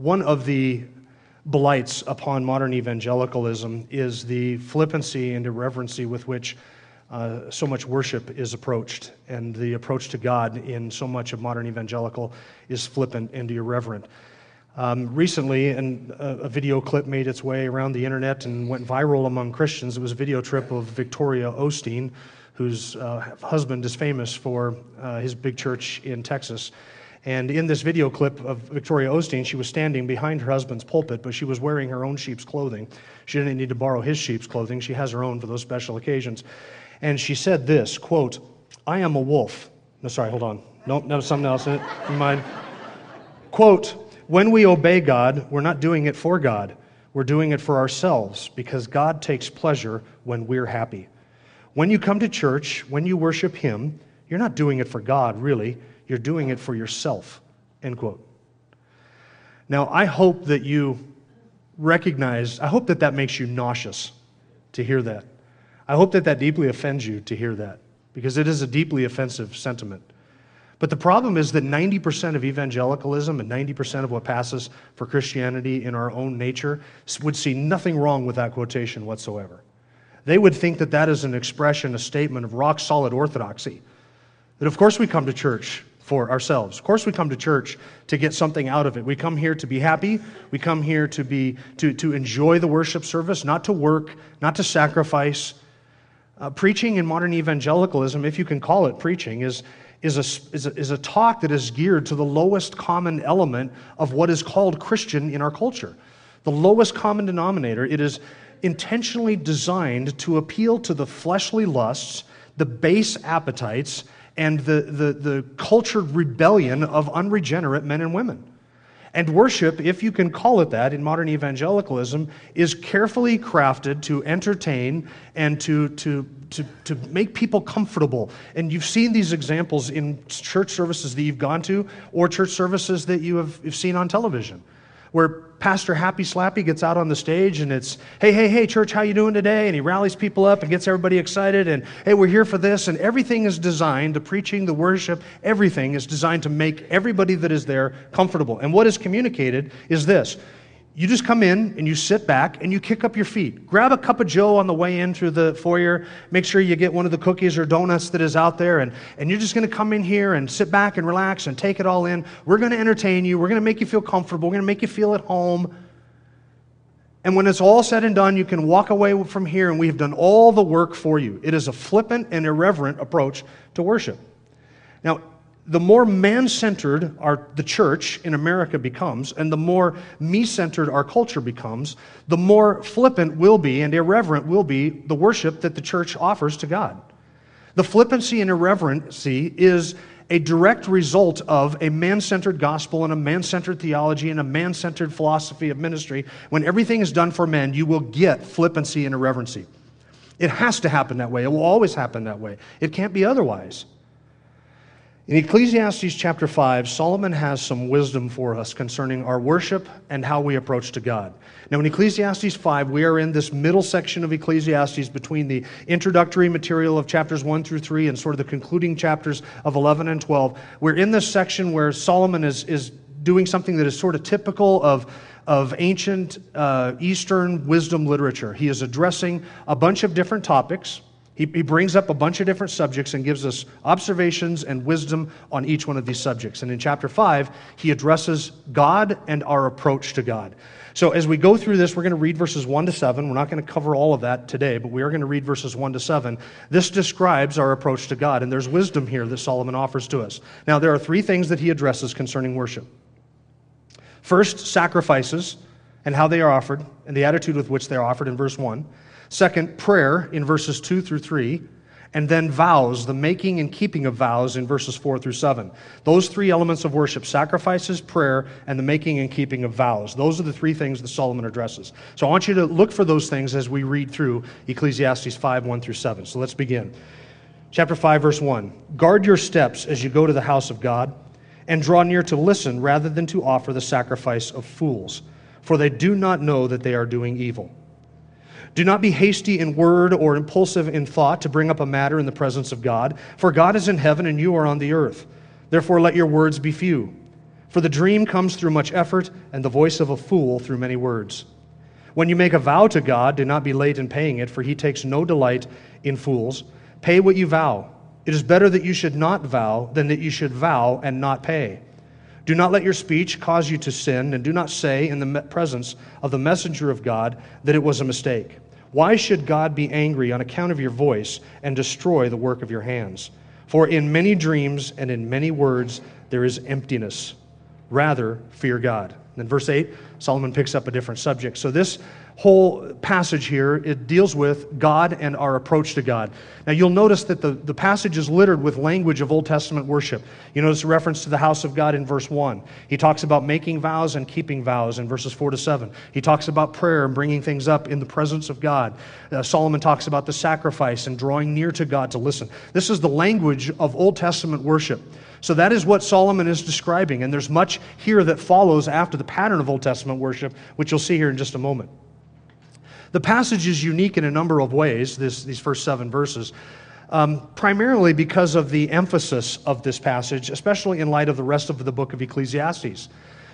One of the blights upon modern evangelicalism is the flippancy and irreverency with which uh, so much worship is approached. And the approach to God in so much of modern evangelical is flippant and irreverent. Um, recently, and a, a, video clip made its way around the internet and went viral among Christians. It was a video trip of Victoria Osteen, whose uh, husband is famous for uh, his big church in Texas. And in this video clip of Victoria Osteen, she was standing behind her husband's pulpit, but she was wearing her own sheep's clothing. She didn't need to borrow his sheep's clothing. She has her own for those special occasions. And she said this, quote, I am a wolf. No, sorry, hold on. No, no, something else in it. In mind. Quote, when we obey God, we're not doing it for God. We're doing it for ourselves because God takes pleasure when we're happy. When you come to church, when you worship Him, you're not doing it for God, really. You're doing it for yourself. End quote. Now, I hope that you recognize, I hope that that makes you nauseous to hear that. I hope that that deeply offends you to hear that because it is a deeply offensive sentiment. But the problem is that 90% of evangelicalism and 90% of what passes for Christianity in our own nature would see nothing wrong with that quotation whatsoever. They would think that that is an expression, a statement of rock solid orthodoxy. That of course we come to church for ourselves. Of course, we come to church to get something out of it. We come here to be happy. We come here to be to, to enjoy the worship service, not to work, not to sacrifice. Uh, preaching in modern evangelicalism, if you can call it preaching, is, is, a, is, a, is a talk that is geared to the lowest common element of what is called Christian in our culture. The lowest common denominator. It is intentionally designed to appeal to the fleshly lusts, the base appetites, and the, the, the cultured rebellion of unregenerate men and women. And worship, if you can call it that in modern evangelicalism, is carefully crafted to entertain and to, to, to, to make people comfortable. And you've seen these examples in church services that you've gone to or church services that you have seen on television where Pastor Happy Slappy gets out on the stage and it's, hey, hey, hey, church, how you doing today? And he rallies people up and gets everybody excited and, hey, we're here for this. And everything is designed, the preaching, the worship, everything is designed to make everybody that is there comfortable. And what is communicated is this you just come in and you sit back and you kick up your feet. Grab a cup of Joe on the way in through the foyer. Make sure you get one of the cookies or donuts that is out there. And, and you're just going to come in here and sit back and relax and take it all in. We're going to entertain you. We're going to make you feel comfortable. We're going to make you feel at home. And when it's all said and done, you can walk away from here and we have done all the work for you. It is a flippant and irreverent approach to worship. Now, the more man centered the church in America becomes, and the more me centered our culture becomes, the more flippant will be and irreverent will be the worship that the church offers to God. The flippancy and irreverency is a direct result of a man centered gospel and a man centered theology and a man centered philosophy of ministry. When everything is done for men, you will get flippancy and irreverency. It has to happen that way. It will always happen that way. It can't be otherwise. In Ecclesiastes chapter 5, Solomon has some wisdom for us concerning our worship and how we approach to God. Now, in Ecclesiastes 5, we are in this middle section of Ecclesiastes between the introductory material of chapters 1 through 3 and sort of the concluding chapters of 11 and 12. We're in this section where Solomon is, is doing something that is sort of typical of, of ancient uh, Eastern wisdom literature. He is addressing a bunch of different topics he, he brings up a bunch of different subjects and gives us observations and wisdom on each one of these subjects. And in chapter 5, he addresses God and our approach to God. So as we go through this, we're going to read verses 1 to 7. We're not going to cover all of that today, but we are going to read verses 1 to 7. This describes our approach to God, and there's wisdom here that Solomon offers to us. Now, there are three things that he addresses concerning worship. First, sacrifices and how they are offered, and the attitude with which they are offered in verse 1. Second, prayer in verses 2 through 3. And then vows, the making and keeping of vows in verses 4 through 7. Those three elements of worship sacrifices, prayer, and the making and keeping of vows. Those are the three things that Solomon addresses. So I want you to look for those things as we read through Ecclesiastes 5 1 through 7. So let's begin. Chapter 5, verse 1 Guard your steps as you go to the house of God, and draw near to listen rather than to offer the sacrifice of fools, for they do not know that they are doing evil. Do not be hasty in word or impulsive in thought to bring up a matter in the presence of God, for God is in heaven and you are on the earth. Therefore, let your words be few. For the dream comes through much effort, and the voice of a fool through many words. When you make a vow to God, do not be late in paying it, for he takes no delight in fools. Pay what you vow. It is better that you should not vow than that you should vow and not pay. Do not let your speech cause you to sin, and do not say in the presence of the messenger of God that it was a mistake. Why should God be angry on account of your voice and destroy the work of your hands? For in many dreams and in many words there is emptiness. Rather, fear God. In verse 8, Solomon picks up a different subject. So, this whole passage here, it deals with God and our approach to God. Now, you'll notice that the, the passage is littered with language of Old Testament worship. You notice a reference to the house of God in verse 1. He talks about making vows and keeping vows in verses 4 to 7. He talks about prayer and bringing things up in the presence of God. Uh, Solomon talks about the sacrifice and drawing near to God to listen. This is the language of Old Testament worship. So that is what Solomon is describing, and there's much here that follows after the pattern of Old Testament worship, which you'll see here in just a moment. The passage is unique in a number of ways, this, these first seven verses, um, primarily because of the emphasis of this passage, especially in light of the rest of the book of Ecclesiastes.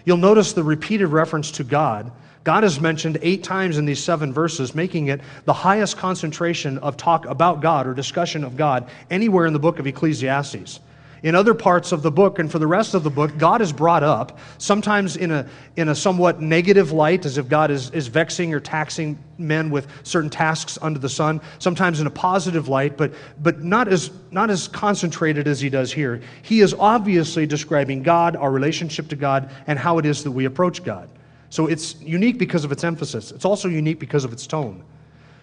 You'll notice the repeated reference to God. God is mentioned eight times in these seven verses, making it the highest concentration of talk about God or discussion of God anywhere in the book of Ecclesiastes in other parts of the book and for the rest of the book, God is brought up, sometimes in a, in a somewhat negative light, as if God is, is vexing or taxing men with certain tasks under the sun, sometimes in a positive light, but, but not, as, not as concentrated as he does here. He is obviously describing God, our relationship to God, and how it is that we approach God. So it's unique because of its emphasis, it's also unique because of its tone.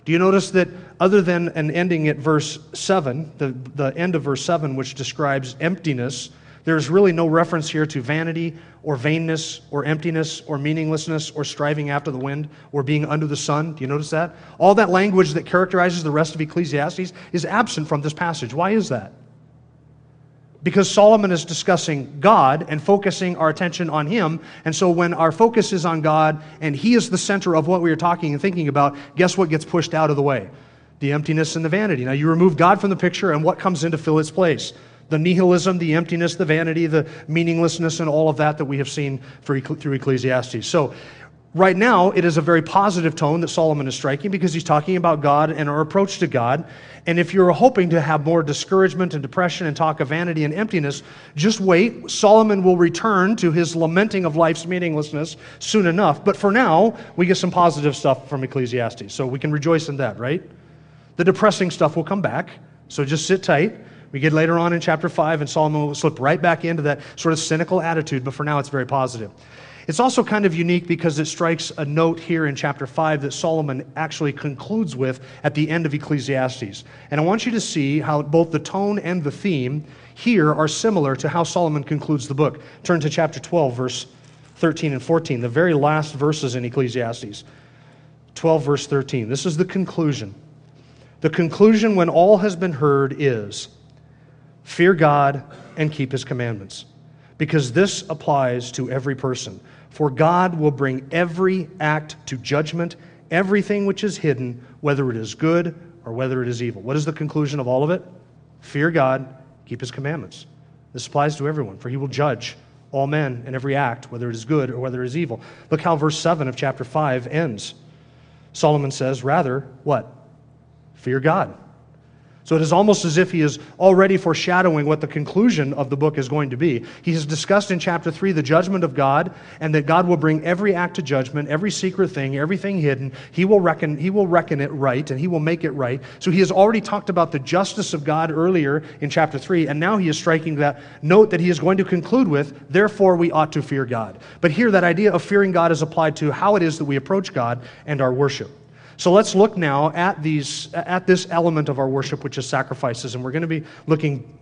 Do you notice that other than an ending at verse 7, the, the end of verse 7, which describes emptiness, there's really no reference here to vanity or vainness or emptiness or meaninglessness or striving after the wind or being under the sun. Do you notice that? All that language that characterizes the rest of Ecclesiastes is absent from this passage. Why is that? Because Solomon is discussing God and focusing our attention on Him. And so when our focus is on God and He is the center of what we are talking and thinking about, guess what gets pushed out of the way? The emptiness and the vanity. Now you remove God from the picture, and what comes in to fill its place? The nihilism, the emptiness, the vanity, the meaninglessness, and all of that that we have seen through Ecclesiastes. So Right now, it is a very positive tone that Solomon is striking because he's talking about God and our approach to God. And if you're hoping to have more discouragement and depression and talk of vanity and emptiness, just wait. Solomon will return to his lamenting of life's meaninglessness soon enough. But for now, we get some positive stuff from Ecclesiastes. So we can rejoice in that, right? The depressing stuff will come back. So just sit tight. We get later on in chapter 5, and Solomon will slip right back into that sort of cynical attitude, but for now it's very positive. It's also kind of unique because it strikes a note here in chapter 5 that Solomon actually concludes with at the end of Ecclesiastes. And I want you to see how both the tone and the theme here are similar to how Solomon concludes the book. Turn to chapter 12, verse 13 and 14, the very last verses in Ecclesiastes. 12, verse 13. This is the conclusion. The conclusion, when all has been heard, is fear God and keep his commandments, because this applies to every person. For God will bring every act to judgment, everything which is hidden, whether it is good or whether it is evil. What is the conclusion of all of it? Fear God, keep his commandments. This applies to everyone, for he will judge all men and every act, whether it is good or whether it is evil. Look how verse 7 of chapter 5 ends. Solomon says, Rather, what? Fear God so it is almost as if he is already foreshadowing what the conclusion of the book is going to be. He has discussed in chapter 3 the judgment of God and that God will bring every act to judgment, every secret thing, everything hidden. He will reckon, he will reckon it right and he will make it right. So he has already talked about the justice of God earlier in chapter 3, and now he is striking that note that he is going to conclude with, therefore we ought to fear God. But here, that idea of fearing God is applied to how it is that we approach God and our worship. So let's look now at these at this element of our worship, which is sacrifices, and we're going to be looking.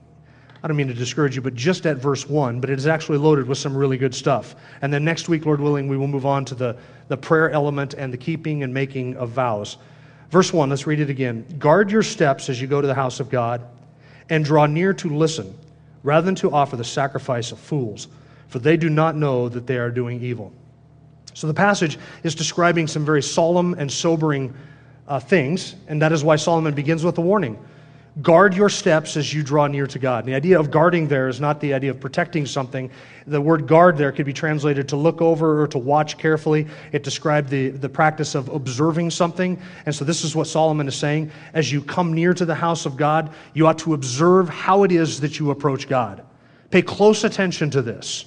I don't mean to discourage you, but just at verse 1, but it is actually loaded with some really good stuff. And then next week, Lord willing, we will move on to the, the prayer element and the keeping and making of vows. Verse 1, let's read it again. Guard your steps as you go to the house of God, and draw near to listen, rather than to offer the sacrifice of fools, for they do not know that they are doing evil. So the passage is describing some very solemn and sobering uh, things, and that is why Solomon begins with a warning. Guard your steps as you draw near to God. And the idea of guarding there is not the idea of protecting something. The word guard there could be translated to look over or to watch carefully. It described the, the practice of observing something. And so this is what Solomon is saying. As you come near to the house of God, you ought to observe how it is that you approach God. Pay close attention to this.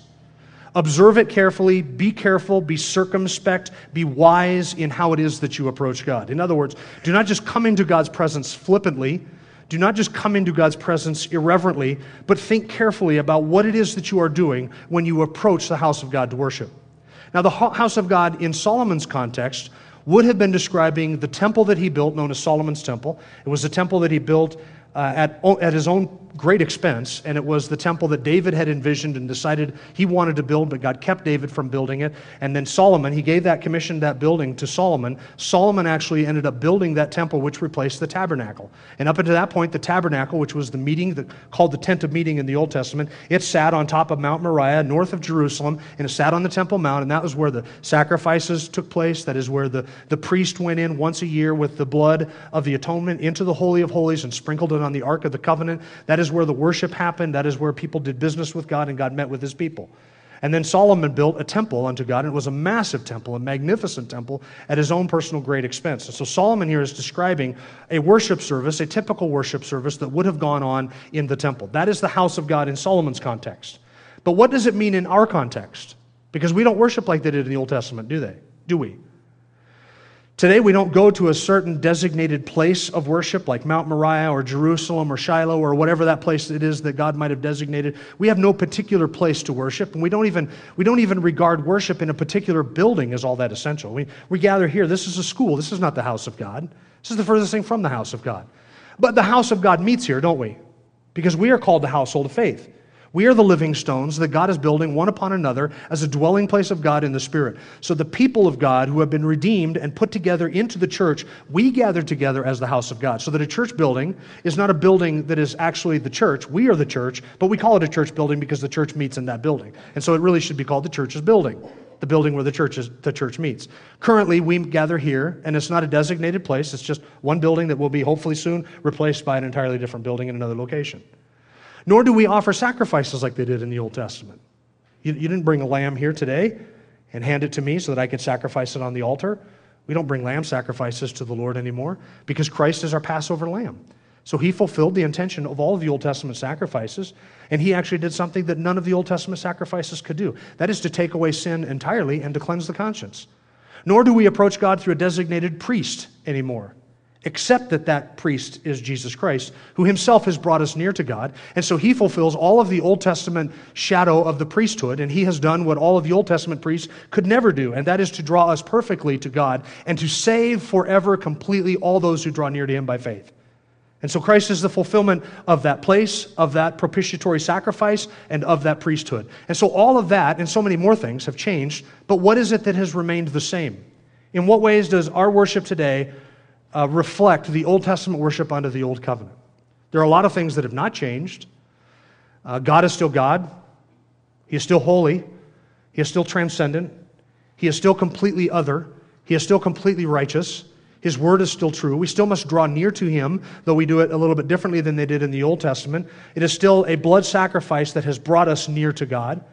Observe it carefully, be careful, be circumspect, be wise in how it is that you approach God. In other words, do not just come into God's presence flippantly, do not just come into God's presence irreverently, but think carefully about what it is that you are doing when you approach the house of God to worship. Now, the house of God in Solomon's context would have been describing the temple that he built, known as Solomon's Temple. It was a temple that he built uh, at, at his own great expense, and it was the temple that David had envisioned and decided he wanted to build, but God kept David from building it. And then Solomon, he gave that commission, that building to Solomon. Solomon actually ended up building that temple, which replaced the tabernacle. And up until that point, the tabernacle, which was the meeting that, called the tent of meeting in the Old Testament, it sat on top of Mount Moriah, north of Jerusalem, and it sat on the Temple Mount, and that was where the sacrifices took place. That is where the, the priest went in once a year with the blood of the atonement into the Holy of Holies and sprinkled it on the Ark of the Covenant. That is where the worship happened. That is where people did business with God and God met with his people. And then Solomon built a temple unto God, and it was a massive temple, a magnificent temple, at his own personal great expense. And so Solomon here is describing a worship service, a typical worship service that would have gone on in the temple. That is the house of God in Solomon's context. But what does it mean in our context? Because we don't worship like they did in the Old Testament, do they? Do we? Today, we don't go to a certain designated place of worship like Mount Moriah or Jerusalem or Shiloh or whatever that place it is that God might have designated. We have no particular place to worship, and we don't even, we don't even regard worship in a particular building as all that essential. We, we gather here. This is a school, this is not the house of God. This is the furthest thing from the house of God. But the house of God meets here, don't we? Because we are called the household of faith. We are the living stones that God is building one upon another as a dwelling place of God in the Spirit. So the people of God who have been redeemed and put together into the church, we gather together as the house of God. So that a church building is not a building that is actually the church. We are the church, but we call it a church building because the church meets in that building. And so it really should be called the church's building the building where the church, is, the church meets. Currently, we gather here, and it's not a designated place. It's just one building that will be hopefully soon replaced by an entirely different building in another location. Nor do we offer sacrifices like they did in the Old Testament. You, you didn't bring a lamb here today and hand it to me so that I could sacrifice it on the altar. We don't bring lamb sacrifices to the Lord anymore because Christ is our Passover lamb. So he fulfilled the intention of all of the Old Testament sacrifices, and he actually did something that none of the Old Testament sacrifices could do. That is to take away sin entirely and to cleanse the conscience. Nor do we approach God through a designated priest anymore except that that priest is Jesus Christ, who himself has brought us near to God. And so he fulfills all of the Old Testament shadow of the priesthood, and he has done what all of the Old Testament priests could never do, and that is to draw us perfectly to God and to save forever completely all those who draw near to him by faith. And so Christ is the fulfillment of that place, of that propitiatory sacrifice, and of that priesthood. And so all of that and so many more things have changed, but what is it that has remained the same? In what ways does our worship today uh, reflect the Old Testament worship under the Old Covenant. There are a lot of things that have not changed. Uh, God is still God, He is still holy, He is still transcendent, He is still completely other, He is still completely righteous. His word is still true. We still must draw near to him, though we do it a little bit differently than they did in the Old Testament. It is still a blood sacrifice that has brought us near to God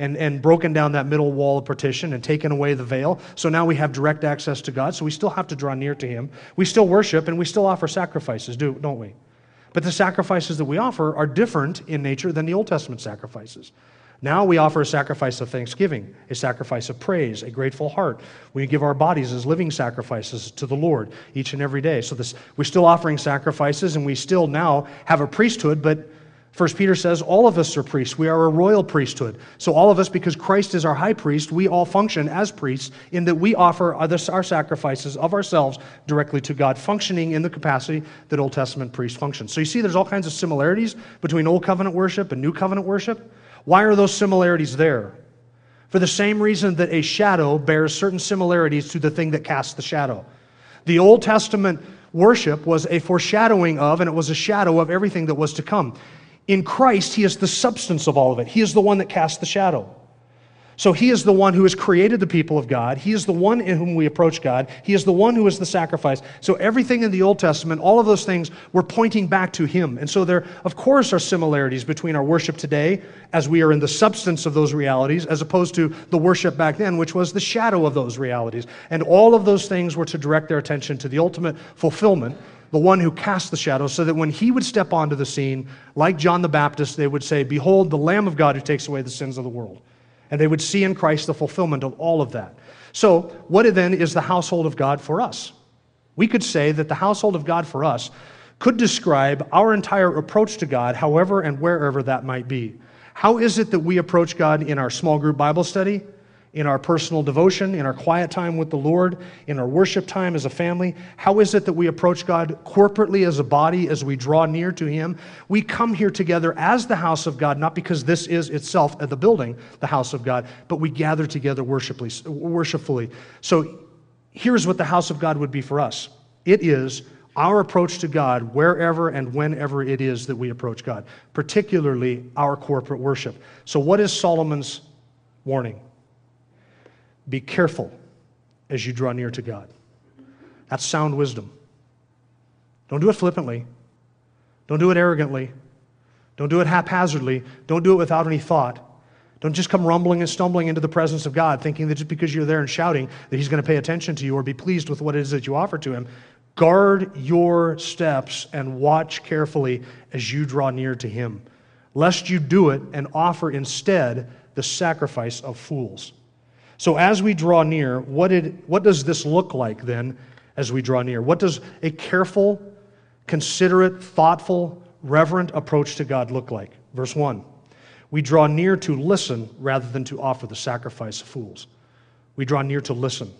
and, and broken down that middle wall of partition and taken away the veil. So now we have direct access to God. So we still have to draw near to Him. We still worship and we still offer sacrifices, do, don't we? But the sacrifices that we offer are different in nature than the Old Testament sacrifices. Now we offer a sacrifice of thanksgiving, a sacrifice of praise, a grateful heart. We give our bodies as living sacrifices to the Lord each and every day. So this, we're still offering sacrifices, and we still now have a priesthood, but First Peter says all of us are priests. We are a royal priesthood. So all of us, because Christ is our high priest, we all function as priests in that we offer our sacrifices of ourselves directly to God, functioning in the capacity that Old Testament priests function. So you see, there's all kinds of similarities between Old Covenant worship and New Covenant worship. Why are those similarities there? For the same reason that a shadow bears certain similarities to the thing that casts the shadow. The Old Testament worship was a foreshadowing of, and it was a shadow of everything that was to come. In Christ, He is the substance of all of it. He is the one that casts the shadow. So He is the one who has created the people of God. He is the one in whom we approach God. He is the one who is the sacrifice. So everything in the Old Testament, all of those things were pointing back to Him. And so there, of course, are similarities between our worship today, as we are in the substance of those realities, as opposed to the worship back then, which was the shadow of those realities. And all of those things were to direct their attention to the ultimate fulfillment the one who cast the shadow, so that when he would step onto the scene, like John the Baptist, they would say, Behold, the Lamb of God who takes away the sins of the world. And they would see in Christ the fulfillment of all of that. So, what then is the household of God for us? We could say that the household of God for us could describe our entire approach to God, however and wherever that might be. How is it that we approach God in our small group Bible study? In our personal devotion, in our quiet time with the Lord, in our worship time as a family? How is it that we approach God corporately as a body as we draw near to Him? We come here together as the house of God, not because this is itself the building, the house of God, but we gather together worshipfully. So here's what the house of God would be for us it is our approach to God wherever and whenever it is that we approach God, particularly our corporate worship. So, what is Solomon's warning? Be careful as you draw near to God. That's sound wisdom. Don't do it flippantly. Don't do it arrogantly. Don't do it haphazardly. Don't do it without any thought. Don't just come rumbling and stumbling into the presence of God, thinking that just because you're there and shouting that He's going to pay attention to you or be pleased with what it is that you offer to Him. Guard your steps and watch carefully as you draw near to Him, lest you do it and offer instead the sacrifice of fools. So, as we draw near, what, did, what does this look like then as we draw near? What does a careful, considerate, thoughtful, reverent approach to God look like? Verse 1 We draw near to listen rather than to offer the sacrifice of fools. We draw near to listen.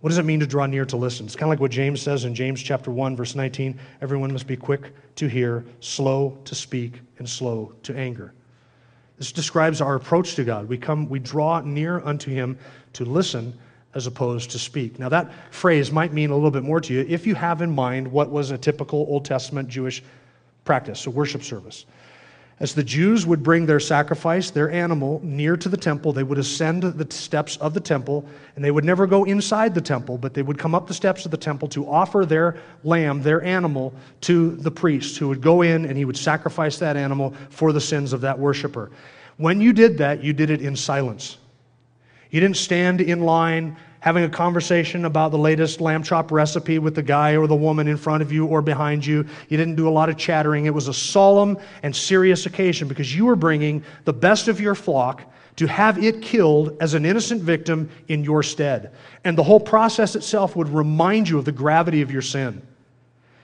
What does it mean to draw near to listen? It's kind of like what James says in James chapter 1 verse 19, everyone must be quick to hear, slow to speak, and slow to anger. This describes our approach to God. We come, we draw near unto Him to listen as opposed to speak. Now, that phrase might mean a little bit more to you if you have in mind what was a typical Old Testament Jewish practice, a worship service. As the Jews would bring their sacrifice, their animal, near to the temple, they would ascend the steps of the temple, and they would never go inside the temple, but they would come up the steps of the temple to offer their lamb, their animal, to the priest, who would go in and he would sacrifice that animal for the sins of that worshiper. When you did that, you did it in silence. You didn't stand in line having a conversation about the latest lamb chop recipe with the guy or the woman in front of you or behind you. You didn't do a lot of chattering. It was a solemn and serious occasion because you were bringing the best of your flock to have it killed as an innocent victim in your stead. And the whole process itself would remind you of the gravity of your sin.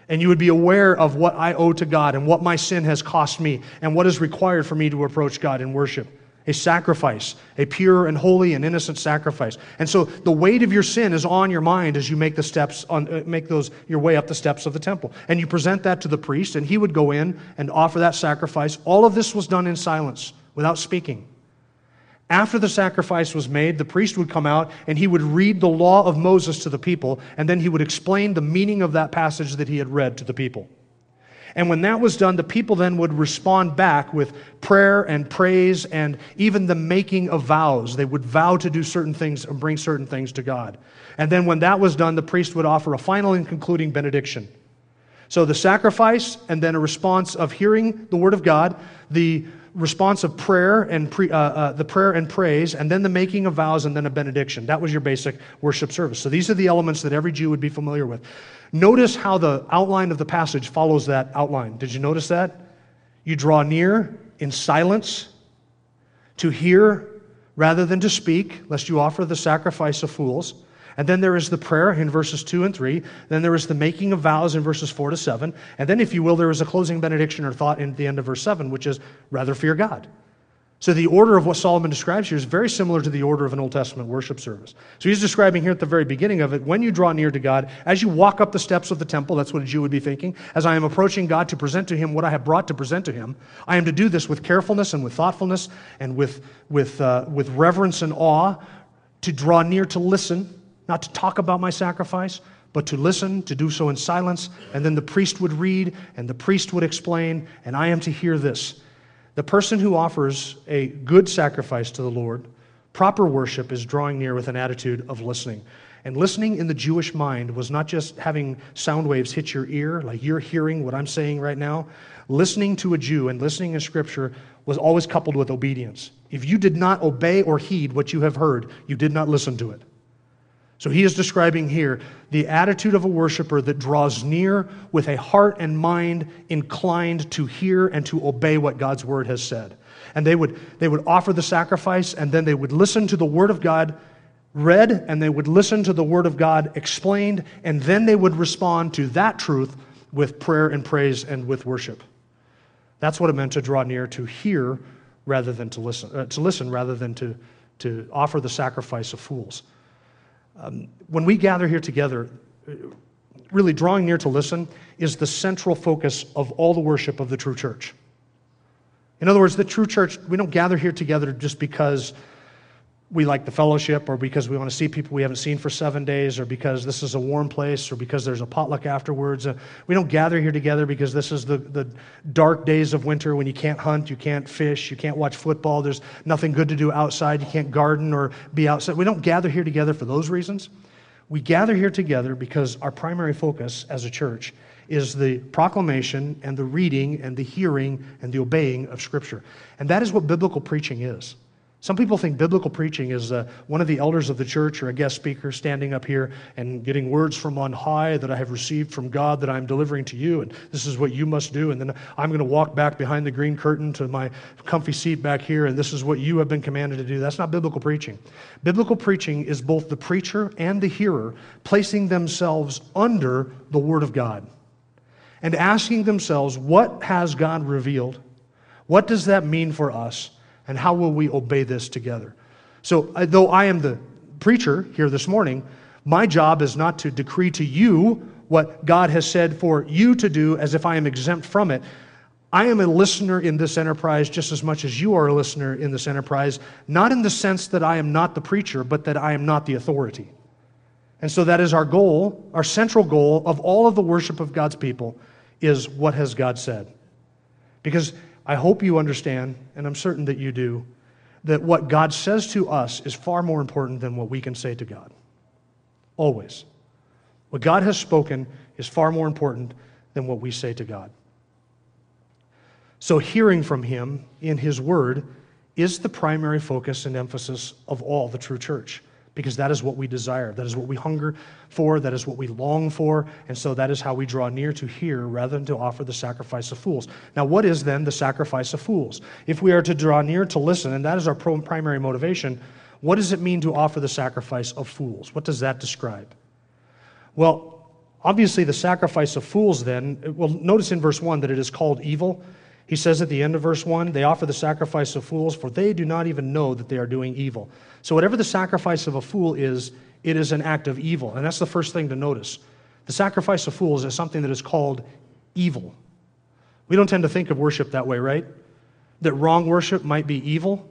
And you would be aware of what I owe to God and what my sin has cost me and what is required for me to approach God in worship a sacrifice, a pure and holy and innocent sacrifice. And so the weight of your sin is on your mind as you make the steps on uh, make those your way up the steps of the temple. And you present that to the priest and he would go in and offer that sacrifice. All of this was done in silence without speaking. After the sacrifice was made, the priest would come out and he would read the law of Moses to the people, and then he would explain the meaning of that passage that he had read to the people. And when that was done, the people then would respond back with prayer and praise and even the making of vows. They would vow to do certain things and bring certain things to God. And then when that was done, the priest would offer a final and concluding benediction. So the sacrifice and then a response of hearing the word of God, the response of prayer and pre, uh, uh, the prayer and praise, and then the making of vows and then a benediction. That was your basic worship service. So these are the elements that every Jew would be familiar with. Notice how the outline of the passage follows that outline. Did you notice that? You draw near in silence to hear rather than to speak, lest you offer the sacrifice of fools. And then there is the prayer in verses 2 and 3. Then there is the making of vows in verses 4 to 7. And then, if you will, there is a closing benediction or thought in the end of verse 7, which is rather fear God. So the order of what Solomon describes here is very similar to the order of an Old Testament worship service. So he's describing here at the very beginning of it when you draw near to God, as you walk up the steps of the temple, that's what a Jew would be thinking, as I am approaching God to present to him what I have brought to present to him, I am to do this with carefulness and with thoughtfulness and with, with, uh, with reverence and awe, to draw near to listen, not to talk about my sacrifice, but to listen, to do so in silence. And then the priest would read and the priest would explain, and I am to hear this. The person who offers a good sacrifice to the Lord, proper worship, is drawing near with an attitude of listening. And listening in the Jewish mind was not just having sound waves hit your ear, like you're hearing what I'm saying right now. Listening to a Jew and listening in Scripture was always coupled with obedience. If you did not obey or heed what you have heard, you did not listen to it. So he is describing here the attitude of a worshiper that draws near with a heart and mind inclined to hear and to obey what God's word has said. And they would, they would offer the sacrifice, and then they would listen to the word of God read, and they would listen to the word of God explained, and then they would respond to that truth with prayer and praise and with worship. That's what it meant to draw near, to hear rather than to listen, uh, to listen rather than to, to offer the sacrifice of fools. Um, when we gather here together, really drawing near to listen is the central focus of all the worship of the true church. In other words, the true church, we don't gather here together just because we like the fellowship or because we want to see people we haven't seen for seven days or because this is a warm place or because there's a potluck afterwards. Uh, we don't gather here together because this is the, the dark days of winter when you can't hunt, you can't fish, you can't watch football, there's nothing good to do outside, you can't garden or be outside. We don't gather here together for those reasons. We gather here together because our primary focus as a church is the proclamation and the reading and the hearing and the obeying of Scripture. And that is what biblical preaching is. Some people think biblical preaching is uh, one of the elders of the church or a guest speaker standing up here and getting words from on high that I have received from God that I'm delivering to you, and this is what you must do. And then I'm going to walk back behind the green curtain to my comfy seat back here, and this is what you have been commanded to do. That's not biblical preaching. Biblical preaching is both the preacher and the hearer placing themselves under the Word of God and asking themselves, What has God revealed? What does that mean for us? And how will we obey this together? So, uh, though I am the preacher here this morning, my job is not to decree to you what God has said for you to do as if I am exempt from it. I am a listener in this enterprise just as much as you are a listener in this enterprise, not in the sense that I am not the preacher, but that I am not the authority. And so that is our goal, our central goal of all of the worship of God's people is what has God said? Because I hope you understand, and I'm certain that you do, that what God says to us is far more important than what we can say to God. Always. What God has spoken is far more important than what we say to God. So, hearing from Him in His Word is the primary focus and emphasis of all the true church because that is what we desire. That is what we hunger for. That is what we long for. And so that is how we draw near to hear rather than to offer the sacrifice of fools. Now, what is then the sacrifice of fools? If we are to draw near to listen, and that is our primary motivation, what does it mean to offer the sacrifice of fools? What does that describe? Well, obviously, the sacrifice of fools then, well, notice in verse 1 that it is called evil. He says at the end of verse 1 they offer the sacrifice of fools, for they do not even know that they are doing evil. So, whatever the sacrifice of a fool is, it is an act of evil. And that's the first thing to notice. The sacrifice of fools is something that is called evil. We don't tend to think of worship that way, right? That wrong worship might be evil.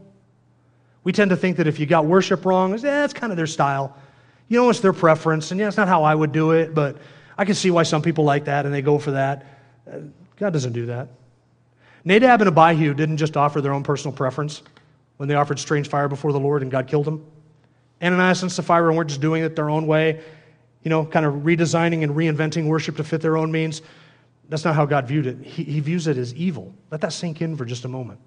We tend to think that if you got worship wrong, eh, that's kind of their style. You know, it's their preference. And yeah, it's not how I would do it, but I can see why some people like that and they go for that. Uh, God doesn't do that. Nadab and Abihu didn't just offer their own personal preference when they offered strange fire before the Lord and God killed them. Ananias and Sapphira weren't just doing it their own way, you know, kind of redesigning and reinventing worship to fit their own means. That's not how God viewed it. He, he views it as evil. Let that sink in for just a moment.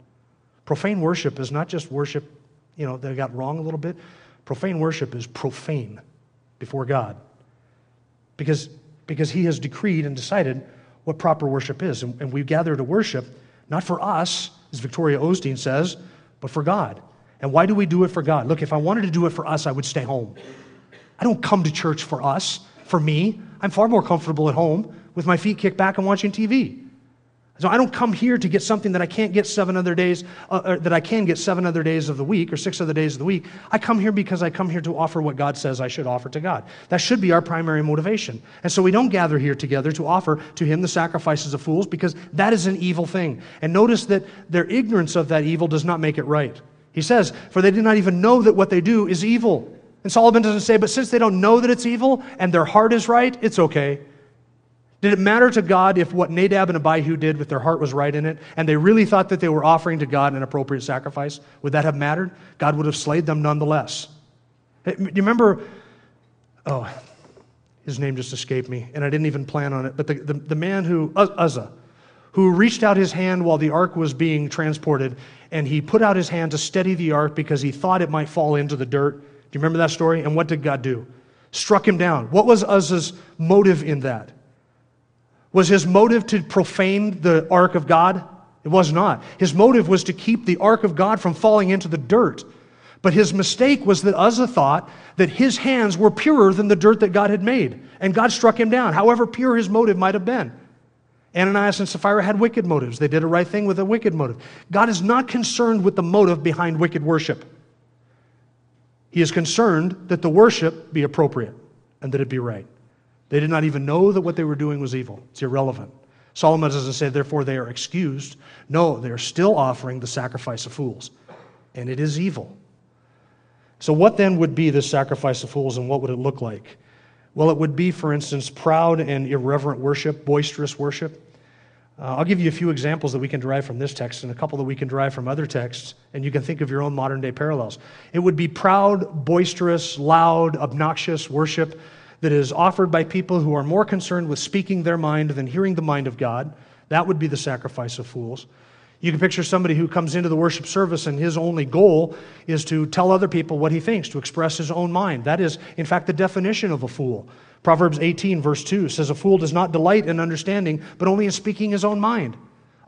Profane worship is not just worship, you know, that got wrong a little bit. Profane worship is profane before God because, because He has decreed and decided what proper worship is. And, and we gather to worship not for us, as Victoria Osteen says, but for God. And why do we do it for God? Look, if I wanted to do it for us, I would stay home. I don't come to church for us, for me. I'm far more comfortable at home with my feet kicked back and watching TV. So I don't come here to get something that I can't get seven other days, uh, that I can get seven other days of the week or six other days of the week. I come here because I come here to offer what God says I should offer to God. That should be our primary motivation. And so we don't gather here together to offer to Him the sacrifices of fools because that is an evil thing. And notice that their ignorance of that evil does not make it right. He says, For they do not even know that what they do is evil. And Solomon doesn't say, But since they don't know that it's evil and their heart is right, it's okay. Did it matter to God if what Nadab and Abihu did with their heart was right in it, and they really thought that they were offering to God an appropriate sacrifice? Would that have mattered? God would have slayed them nonetheless. Do you remember? Oh, his name just escaped me, and I didn't even plan on it. But the, the, the man who, Uzzah, who reached out his hand while the ark was being transported, and he put out his hand to steady the ark because he thought it might fall into the dirt. Do you remember that story? And what did God do? Struck him down. What was Uzzah's motive in that? Was his motive to profane the ark of God? It was not. His motive was to keep the ark of God from falling into the dirt. But his mistake was that Uzzah thought that his hands were purer than the dirt that God had made. And God struck him down, however pure his motive might have been. Ananias and Sapphira had wicked motives. They did a right thing with a wicked motive. God is not concerned with the motive behind wicked worship. He is concerned that the worship be appropriate and that it be right. They did not even know that what they were doing was evil. It's irrelevant. Solomon doesn't say, therefore, they are excused. No, they are still offering the sacrifice of fools, and it is evil. So, what then would be the sacrifice of fools, and what would it look like? Well, it would be, for instance, proud and irreverent worship, boisterous worship. Uh, I'll give you a few examples that we can derive from this text and a couple that we can derive from other texts, and you can think of your own modern day parallels. It would be proud, boisterous, loud, obnoxious worship that is offered by people who are more concerned with speaking their mind than hearing the mind of God. That would be the sacrifice of fools. You can picture somebody who comes into the worship service and his only goal is to tell other people what he thinks, to express his own mind. That is, in fact, the definition of a fool. Proverbs 18, verse 2 says, A fool does not delight in understanding, but only in speaking his own mind.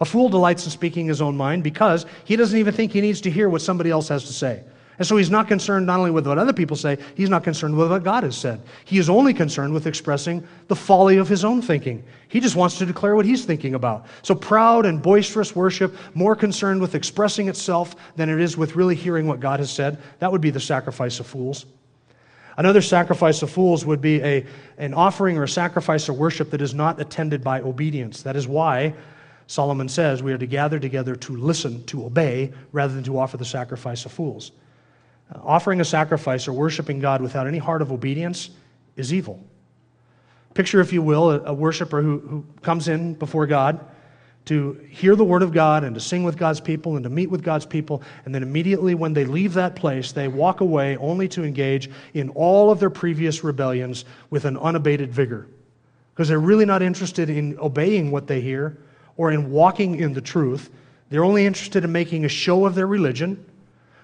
A fool delights in speaking his own mind because he doesn't even think he needs to hear what somebody else has to say. And so he's not concerned not only with what other people say, he's not concerned with what God has said. He is only concerned with expressing the folly of his own thinking. He just wants to declare what he's thinking about. So proud and boisterous worship, more concerned with expressing itself than it is with really hearing what God has said. That would be the sacrifice of fools. Another sacrifice of fools would be a, an offering or a sacrifice of worship that is not attended by obedience. That is why Solomon says we are to gather together to listen, to obey, rather than to offer the sacrifice of fools. Offering a sacrifice or worshiping God without any heart of obedience is evil. Picture, if you will, a, a worshiper who, who comes in before God to hear the word of God and to sing with God's people and to meet with God's people, and then immediately when they leave that place, they walk away only to engage in all of their previous rebellions with an unabated vigor. Because they're really not interested in obeying what they hear or in walking in the truth. They're only interested in making a show of their religion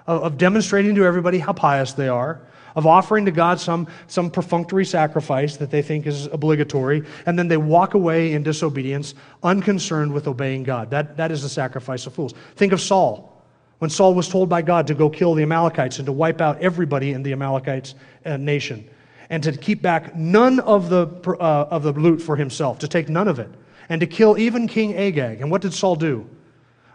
of, of demonstrating to everybody how pious they are, of offering to God some, some perfunctory sacrifice that they think is obligatory, and then they walk away in disobedience, unconcerned with obeying God. That, that is the sacrifice of fools. Think of Saul. When Saul was told by God to go kill the Amalekites and to wipe out everybody in the Amalekites uh, nation, and to keep back none of the, uh, of the loot for himself, to take none of it, and to kill even King Agag. And what did Saul do?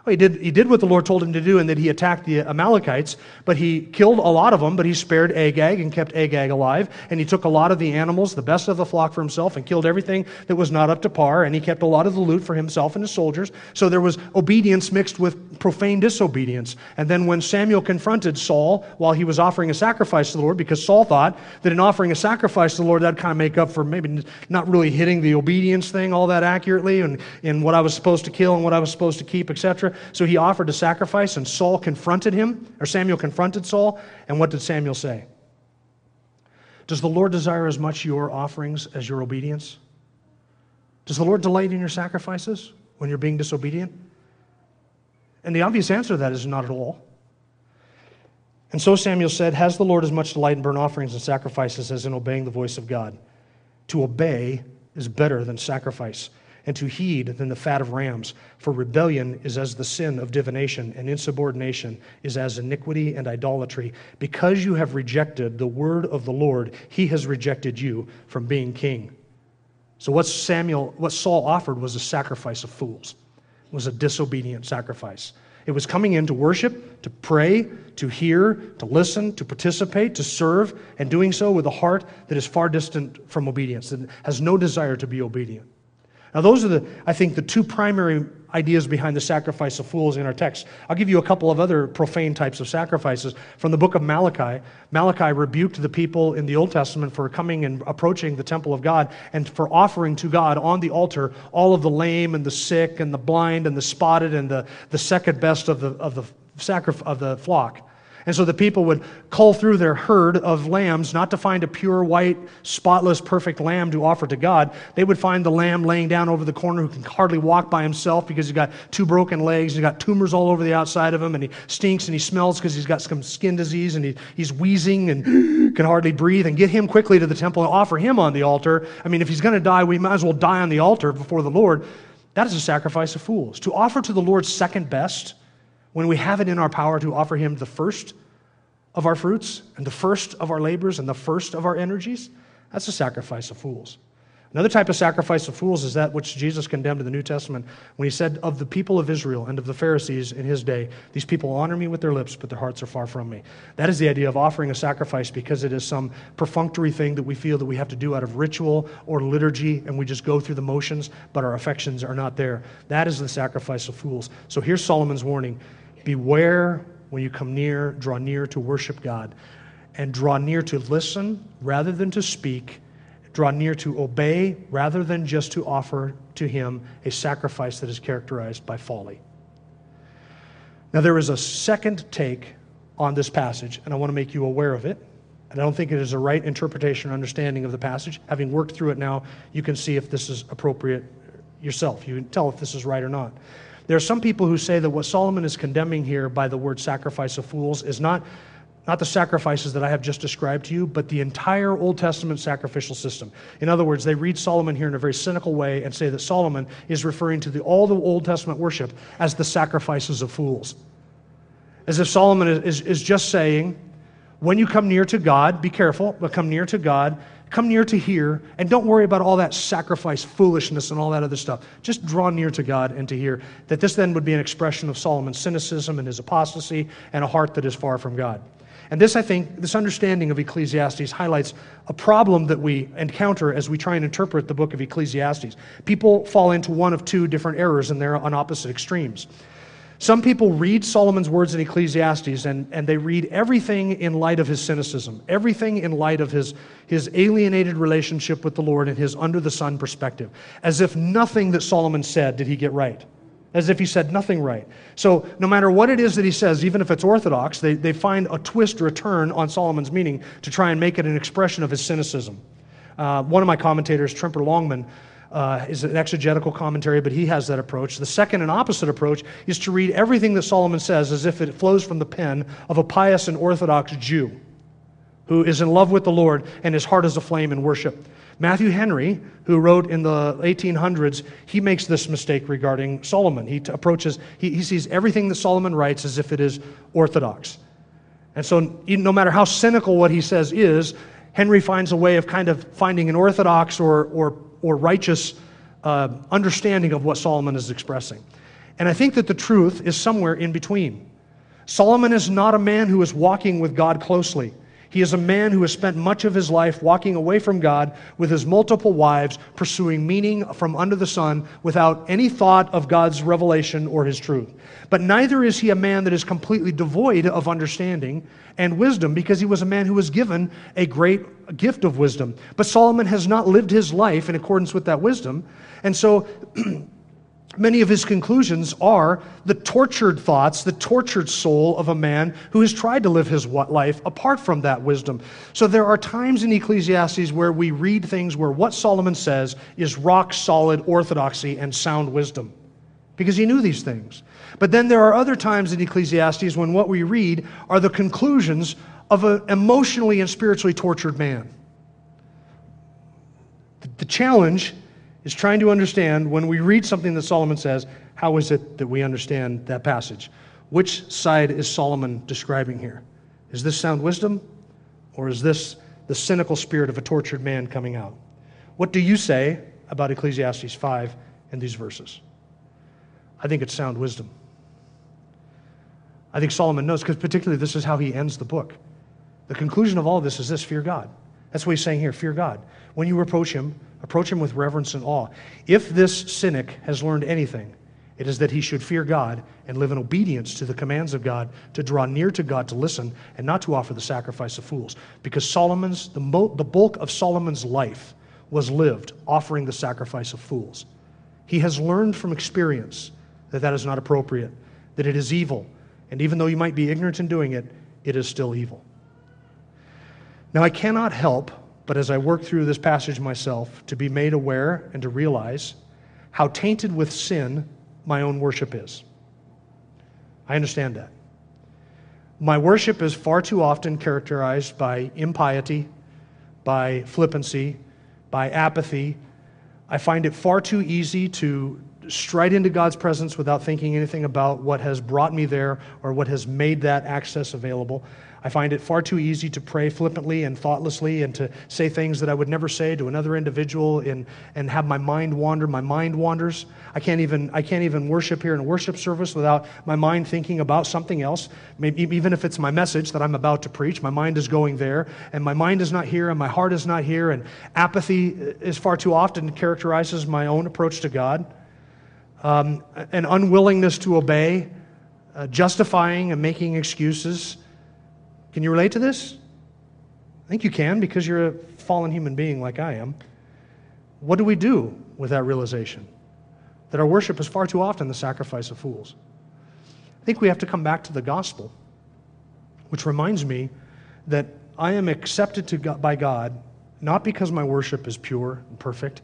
Well, he, did, he did what the Lord told him to do in that he attacked the Amalekites, but he killed a lot of them, but he spared Agag and kept Agag alive. And he took a lot of the animals, the best of the flock for himself, and killed everything that was not up to par. And he kept a lot of the loot for himself and his soldiers. So there was obedience mixed with profane disobedience. And then when Samuel confronted Saul while he was offering a sacrifice to the Lord, because Saul thought that in offering a sacrifice to the Lord, that'd kind of make up for maybe not really hitting the obedience thing all that accurately and in what I was supposed to kill and what I was supposed to keep, etc. So he offered a sacrifice, and Saul confronted him, or Samuel confronted Saul. And what did Samuel say? Does the Lord desire as much your offerings as your obedience? Does the Lord delight in your sacrifices when you're being disobedient? And the obvious answer to that is not at all. And so Samuel said, Has the Lord as much delight in burnt offerings and sacrifices as in obeying the voice of God? To obey is better than sacrifice and to heed than the fat of rams. For rebellion is as the sin of divination, and insubordination is as iniquity and idolatry. Because you have rejected the word of the Lord, he has rejected you from being king. So what Samuel, what Saul offered was a sacrifice of fools. It was a disobedient sacrifice. It was coming in to worship, to pray, to hear, to listen, to participate, to serve, and doing so with a heart that is far distant from obedience, that has no desire to be obedient. Now, those are the, I think, the two primary ideas behind the sacrifice of fools in our text. I'll give you a couple of other profane types of sacrifices. From the book of Malachi, Malachi rebuked the people in the Old Testament for coming and approaching the temple of God and for offering to God on the altar all of the lame and the sick and the blind and the spotted and the, the second best of the, of the, sacrif- of the flock. And so the people would cull through their herd of lambs, not to find a pure, white, spotless, perfect lamb to offer to God. They would find the lamb laying down over the corner who can hardly walk by himself because he's got two broken legs, he's got tumors all over the outside of him, and he stinks and he smells because he's got some skin disease and he, he's wheezing and can hardly breathe. And get him quickly to the temple and offer him on the altar. I mean, if he's going to die, we might as well die on the altar before the Lord. That is a sacrifice of fools. To offer to the Lord second best, when we have it in our power to offer Him the first of our fruits and the first of our labors and the first of our energies, that's a sacrifice of fools. Another type of sacrifice of fools is that which Jesus condemned in the New Testament when he said of the people of Israel and of the Pharisees in his day, These people honor me with their lips, but their hearts are far from me. That is the idea of offering a sacrifice because it is some perfunctory thing that we feel that we have to do out of ritual or liturgy, and we just go through the motions, but our affections are not there. That is the sacrifice of fools. So here's Solomon's warning Beware when you come near, draw near to worship God, and draw near to listen rather than to speak, draw near to obey rather than just to offer to Him a sacrifice that is characterized by folly. Now, there is a second take on this passage, and I want to make you aware of it. And I don't think it is a right interpretation or understanding of the passage. Having worked through it now, you can see if this is appropriate yourself. You can tell if this is right or not. There are some people who say that what Solomon is condemning here by the word sacrifice of fools is not, not the sacrifices that I have just described to you, but the entire Old Testament sacrificial system. In other words, they read Solomon here in a very cynical way and say that Solomon is referring to the, all the Old Testament worship as the sacrifices of fools. As if Solomon is, is, is just saying, when you come near to God, be careful, but come near to God Come near to hear, and don't worry about all that sacrifice, foolishness, and all that other stuff. Just draw near to God and to hear. That this then would be an expression of Solomon's cynicism and his apostasy and a heart that is far from God. And this, I think, this understanding of Ecclesiastes highlights a problem that we encounter as we try and interpret the book of Ecclesiastes. People fall into one of two different errors, and they're on opposite extremes. Some people read Solomon's words in Ecclesiastes and, and they read everything in light of his cynicism, everything in light of his, his alienated relationship with the Lord and his under the sun perspective, as if nothing that Solomon said did he get right, as if he said nothing right. So, no matter what it is that he says, even if it's orthodox, they, they find a twist or a turn on Solomon's meaning to try and make it an expression of his cynicism. Uh, one of my commentators, Tremper Longman, uh, is an exegetical commentary, but he has that approach. The second and opposite approach is to read everything that Solomon says as if it flows from the pen of a pious and orthodox Jew who is in love with the Lord and his heart is aflame in worship. Matthew Henry, who wrote in the 1800s, he makes this mistake regarding Solomon. He t- approaches, he, he sees everything that Solomon writes as if it is orthodox. And so, no matter how cynical what he says is, Henry finds a way of kind of finding an orthodox or, or or righteous uh, understanding of what Solomon is expressing. And I think that the truth is somewhere in between. Solomon is not a man who is walking with God closely. He is a man who has spent much of his life walking away from God with his multiple wives, pursuing meaning from under the sun without any thought of God's revelation or his truth. But neither is he a man that is completely devoid of understanding and wisdom because he was a man who was given a great gift of wisdom. But Solomon has not lived his life in accordance with that wisdom. And so Many of his conclusions are the tortured thoughts, the tortured soul of a man who has tried to live his life apart from that wisdom. So there are times in Ecclesiastes where we read things where what Solomon says is rock solid orthodoxy and sound wisdom because he knew these things. But then there are other times in Ecclesiastes when what we read are the conclusions of an emotionally and spiritually tortured man. The challenge is trying to understand when we read something that Solomon says, how is it that we understand that passage? Which side is Solomon describing here? Is this sound wisdom or is this the cynical spirit of a tortured man coming out? What do you say about Ecclesiastes 5 and these verses? I think it's sound wisdom. I think Solomon knows, because particularly this is how he ends the book. The conclusion of all of this is this fear God. That's what he's saying here fear God. When you approach him, approach him with reverence and awe. If this cynic has learned anything, it is that he should fear God and live in obedience to the commands of God, to draw near to God, to listen, and not to offer the sacrifice of fools. Because Solomon's, the, mo- the bulk of Solomon's life was lived offering the sacrifice of fools. He has learned from experience that that is not appropriate, that it is evil. And even though you might be ignorant in doing it, it is still evil. Now, I cannot help but as I work through this passage myself to be made aware and to realize how tainted with sin my own worship is. I understand that. My worship is far too often characterized by impiety, by flippancy, by apathy. I find it far too easy to stride into God's presence without thinking anything about what has brought me there or what has made that access available. I find it far too easy to pray flippantly and thoughtlessly and to say things that I would never say to another individual and, and have my mind wander. My mind wanders. I can't, even, I can't even worship here in a worship service without my mind thinking about something else. Maybe even if it's my message that I'm about to preach, my mind is going there, and my mind is not here, and my heart is not here, and apathy is far too often characterizes my own approach to God. Um, an unwillingness to obey, uh, justifying and making excuses. Can you relate to this? I think you can because you're a fallen human being like I am. What do we do with that realization? That our worship is far too often the sacrifice of fools. I think we have to come back to the gospel, which reminds me that I am accepted to God, by God not because my worship is pure and perfect,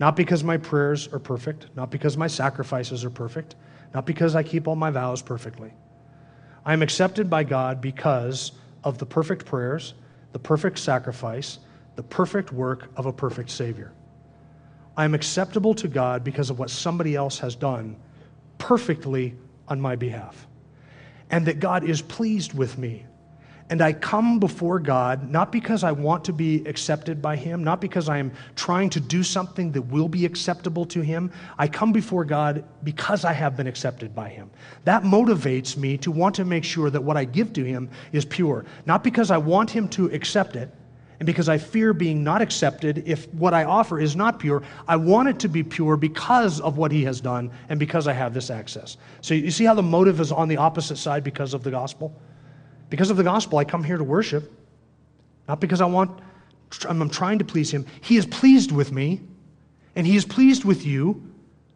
not because my prayers are perfect, not because my sacrifices are perfect, not because I keep all my vows perfectly. I am accepted by God because of the perfect prayers, the perfect sacrifice, the perfect work of a perfect Savior. I am acceptable to God because of what somebody else has done perfectly on my behalf. And that God is pleased with me and I come before God not because I want to be accepted by Him, not because I am trying to do something that will be acceptable to Him. I come before God because I have been accepted by Him. That motivates me to want to make sure that what I give to Him is pure, not because I want Him to accept it. And because I fear being not accepted if what I offer is not pure, I want it to be pure because of what he has done and because I have this access. So you see how the motive is on the opposite side because of the gospel? Because of the gospel, I come here to worship, not because I want, I'm trying to please Him. He is pleased with me, and He is pleased with you,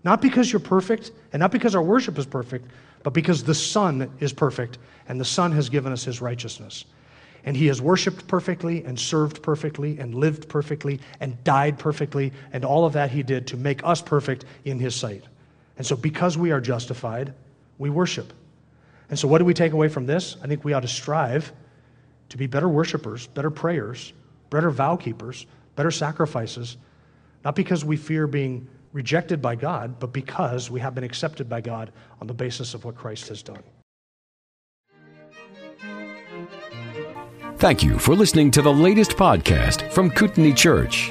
not because you're perfect, and not because our worship is perfect, but because the Son is perfect, and the Son has given us His righteousness. And He has worshiped perfectly, and served perfectly, and lived perfectly, and died perfectly, and all of that He did to make us perfect in His sight. And so, because we are justified, we worship. And so, what do we take away from this? I think we ought to strive to be better worshipers, better prayers, better vow keepers, better sacrifices, not because we fear being rejected by God, but because we have been accepted by God on the basis of what Christ has done. Thank you for listening to the latest podcast from Kootenai Church.